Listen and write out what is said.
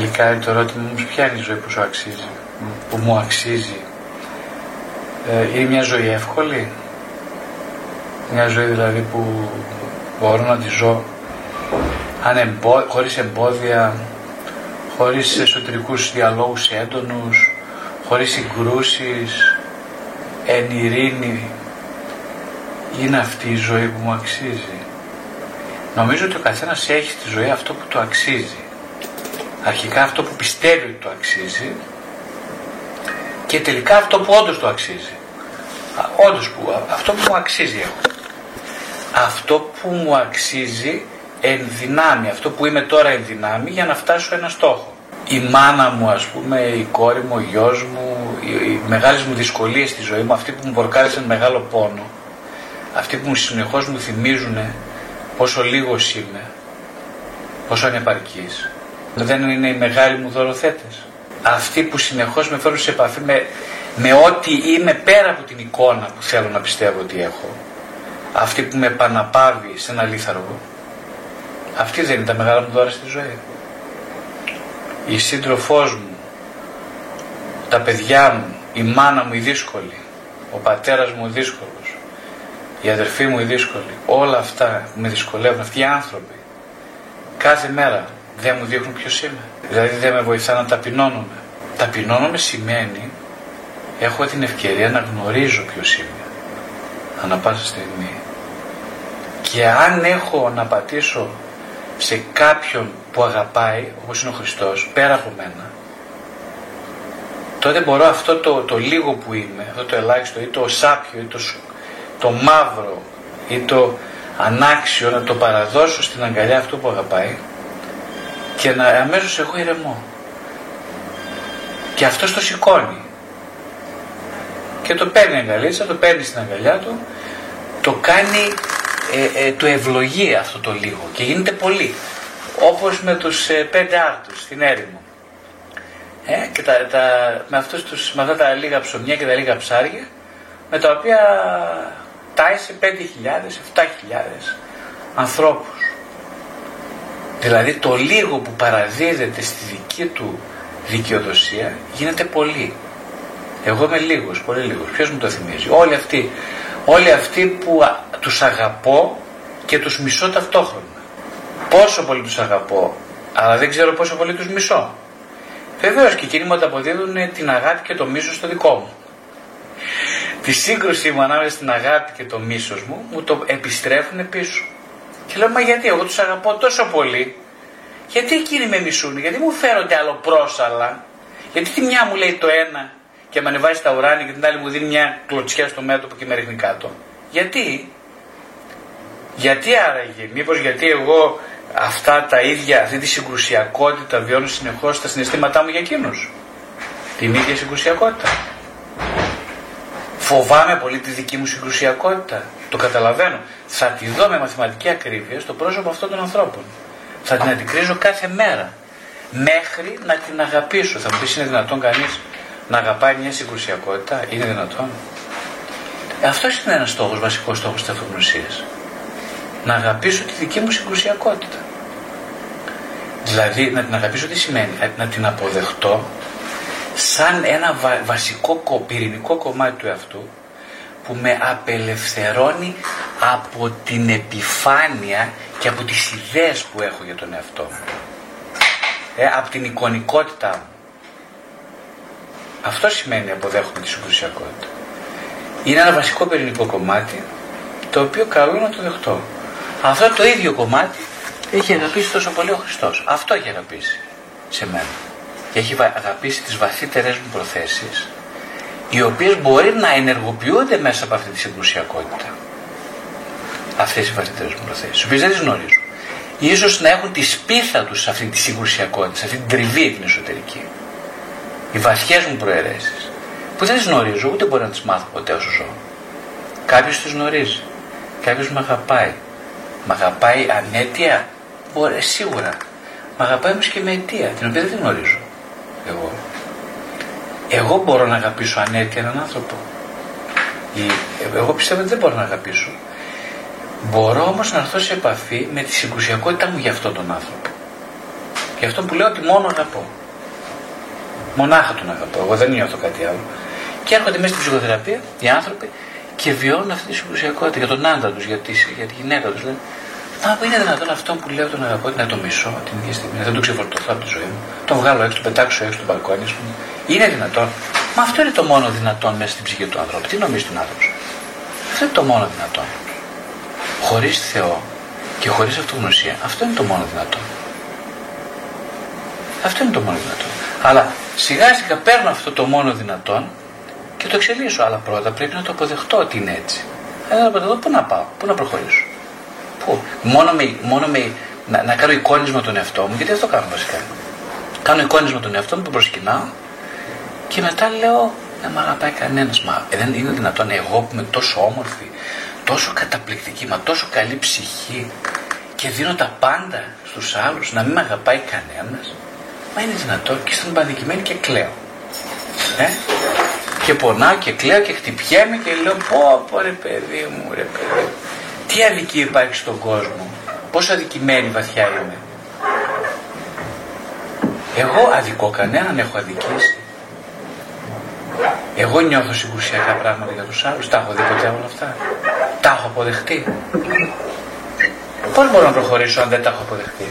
Τελικά το ερώτημα μου ποια είναι η ζωή που σου αξίζει, που μου αξίζει. Ε, είναι μια ζωή εύκολη, μια ζωή δηλαδή που μπορώ να τη ζω ανεμπο, χωρίς εμπόδια, χωρίς εσωτερικούς διαλόγους έντονους, χωρίς συγκρούσεις, εν ειρήνη. Είναι αυτή η ζωή που μου αξίζει. Νομίζω ότι ο καθένας έχει στη ζωή αυτό που του αξίζει. Αρχικά αυτό που πιστεύει ότι του αξίζει και τελικά αυτό που όντως του αξίζει. Όντως που, αυτό που μου αξίζει έχω. Αυτό που μου αξίζει εν δυνάμει, αυτό που είμαι τώρα εν δυνάμει για να φτάσω ένα στόχο. Η μάνα μου ας πούμε, η κόρη μου, ο γιος μου, οι, οι μεγάλες μου δυσκολίες στη ζωή μου, αυτοί που μου προκάλεσαν μεγάλο πόνο, αυτοί που συνεχώς μου θυμίζουν πόσο λίγος είμαι, πόσο ανεπαρκής, δεν είναι οι μεγάλοι μου δωροθέτες. Αυτοί που συνεχώς με φέρουν σε επαφή με, με ό,τι είμαι πέρα από την εικόνα που θέλω να πιστεύω ότι έχω. Αυτή που με επαναπάβει σε ένα λίθαργο. Αυτή δεν είναι τα μεγάλα μου δώρα στη ζωή. Η σύντροφός μου, τα παιδιά μου, η μάνα μου η δύσκολη, ο πατέρας μου ο δύσκολος, η αδερφή μου η δύσκολη, όλα αυτά που με δυσκολεύουν, αυτοί οι άνθρωποι, κάθε μέρα δεν μου δείχνουν ποιος είμαι. Δηλαδή δεν με βοηθά να ταπεινώνομαι. Ταπεινώνομαι σημαίνει έχω την ευκαιρία να γνωρίζω ποιος είμαι ανά πάσα στιγμή. Και αν έχω να πατήσω σε κάποιον που αγαπάει, όπως είναι ο Χριστός, πέρα από μένα, τότε μπορώ αυτό το, το λίγο που είμαι, αυτό το ελάχιστο ή το σάπιο ή το, το μαύρο ή το ανάξιο να το παραδώσω στην αγκαλιά αυτού που αγαπάει και να αμέσως εγώ ηρεμώ. Και αυτός το σηκώνει. Και το παίρνει αγκαλίτσα, το παίρνει στην αγκαλιά του, το κάνει, ε, ε, το ευλογεί αυτό το λίγο και γίνεται πολύ. Όπως με τους ε, πέντε άρτους στην έρημο. Ε, και τα, τα, με, αυτούς τους, με αυτά τα λίγα ψωμιά και τα λίγα ψάρια, με τα οποία τάισε 5.000, 7.000 ανθρώπους. Δηλαδή το λίγο που παραδίδεται στη δική του δικαιοδοσία γίνεται πολύ. Εγώ είμαι λίγος, πολύ λίγος. Ποιος μου το θυμίζει; Όλοι αυτοί, όλοι αυτοί που α, τους αγαπώ και τους μισώ ταυτόχρονα. Πόσο πολύ τους αγαπώ, αλλά δεν ξέρω πόσο πολύ τους μισώ. Βεβαίως και εκείνοι μου ανταποδίδουν την αγάπη και το μίσος στο δικό μου. Τη σύγκρουση μου ανάμεσα στην αγάπη και το μίσος μου μου το επιστρέφουν πίσω. Και λέω, μα γιατί εγώ τους αγαπώ τόσο πολύ, γιατί εκείνοι με μισούν, γιατί μου φέρονται άλλο πρόσαλα, γιατί τη μια μου λέει το ένα και με ανεβάζει στα ουράνια και την άλλη μου δίνει μια κλωτσιά στο μέτωπο και με ρίχνει κάτω. Γιατί, γιατί άραγε, μήπως γιατί εγώ αυτά τα ίδια, αυτή τη συγκρουσιακότητα βιώνω συνεχώς στα συναισθήματά μου για εκείνους; Την ίδια συγκρουσιακότητα. Φοβάμαι πολύ τη δική μου συγκρουσιακότητα. Το καταλαβαίνω. Θα τη δω με μαθηματική ακρίβεια στο πρόσωπο αυτών των ανθρώπων. Θα την αντικρίζω κάθε μέρα. Μέχρι να την αγαπήσω. Θα μου πεις είναι δυνατόν κανείς να αγαπάει μια συγκρουσιακότητα; Είναι δυνατόν; Αυτό είναι ένας στόχος, βασικός στόχος της αυτογνωσίας. Να αγαπήσω τη δική μου συγκρουσιακότητα. Δηλαδή να την αγαπήσω τι σημαίνει, να την αποδεχτώ σαν ένα βασικό πυρηνικό κομμάτι του εαυτού που με απελευθερώνει από την επιφάνεια και από τις ιδέες που έχω για τον εαυτό μου. Ε, από την εικονικότητά μου. Αυτό σημαίνει αποδέχομαι τη συγκρουσιακότητα. Είναι ένα βασικό πυρηνικό κομμάτι το οποίο καλό είναι να το δεχτώ. Αυτό το ίδιο κομμάτι έχει αγαπήσει τόσο πολύ ο Χριστός. Αυτό έχει αγαπήσει σε μένα. Και έχει αγαπήσει τις βαθύτερες μου προθέσεις οι οποίες μπορεί να ενεργοποιούνται μέσα από αυτή τη συγκρουσιακότητα. Αυτές οι βαθύτερες μου προθέσεις, οι οποίες δεν τις γνωρίζω. Ίσως να έχουν τη σπίθα τους σε αυτή τη συγκρουσιακότητα, σε αυτή την τριβή την εσωτερική. Οι βαθιές μου προαιρέσεις, που δεν τις γνωρίζω, ούτε μπορώ να τις μάθω ποτέ όσο ζω. Κάποιος τις γνωρίζει, κάποιος με αγαπάει. Με αγαπάει ανέτεια, μπορεί, σίγουρα. Με αγαπάει όμως και με αιτία, την οποία δεν την γνωρίζω εγώ. Εγώ μπορώ να αγαπήσω ανέτεια έναν άνθρωπο. Εγώ πιστεύω ότι δεν μπορώ να αγαπήσω. Μπορώ όμως να έρθω σε επαφή με τη συγκρουσιακότητά μου για αυτόν τον άνθρωπο. Γι' αυτό που λέω ότι μόνο αγαπώ. Μονάχα τον αγαπώ. Εγώ δεν νιώθω κάτι άλλο. Και έρχονται μέσα στην ψυχοθεραπεία οι άνθρωποι και βιώνουν αυτή τη συγκρουσιακότητα για τον άντρα τους, για, για τη γυναίκα τους. Λένε, Μα είναι δυνατόν αυτό που λέω τον αγαπώ να το μισώ την ίδια στιγμή, να δεν το ξεφορτωθώ από τη ζωή μου. Τον βγάλω έξω, τον πετάξω έξω του μπαλκόνι, ας πούμε. Είναι δυνατόν. Μα αυτό είναι το μόνο δυνατόν μέσα στην ψυχή του ανθρώπου. Τι νομίζεις τον άνθρωπο; Αυτό είναι το μόνο δυνατόν. Χωρίς Θεό και χωρίς αυτογνωσία, αυτό είναι το μόνο δυνατόν. Αυτό είναι το μόνο δυνατόν. Αλλά σιγά σιγά παίρνω αυτό το μόνο δυνατόν και το εξελίσσω. Αλλά πρώτα πρέπει να το αποδεχτώ ότι είναι έτσι. Αλλά από εδώ πού να πάω, πού να προχωρήσω. Πού, μόνο με, μόνο με να, να κάνω εικόνισμα τον εαυτό μου, γιατί αυτό κάνω βασικά. Κάνω εικόνισμα τον εαυτό μου, τον προσκυνάω και μετά λέω να με αγαπάει κανένας. Μα ε, δεν είναι δυνατόν εγώ που είμαι τόσο όμορφη, τόσο καταπληκτική, μα τόσο καλή ψυχή και δίνω τα πάντα στους άλλους να μην με αγαπάει κανένας. Μα είναι δυνατόν και στην πανικημένη και κλαίω. Ε; Και πονάω και κλαίω και χτυπιέμαι και λέω πω πω ρε παιδί μου ρε παιδί μου. Τι αδικία υπάρχει στον κόσμο; Πόσο αδικημένη βαθιά είμαι; Εγώ αδικώ κανέναν έχω αδικήσει. Εγώ νιώθω συγκρουσιακά πράγματα για τους άλλους. Τα έχω δει ποτέ όλα αυτά; Τα έχω αποδεχτεί. Πώς μπορώ να προχωρήσω αν δεν τα έχω αποδεχτεί;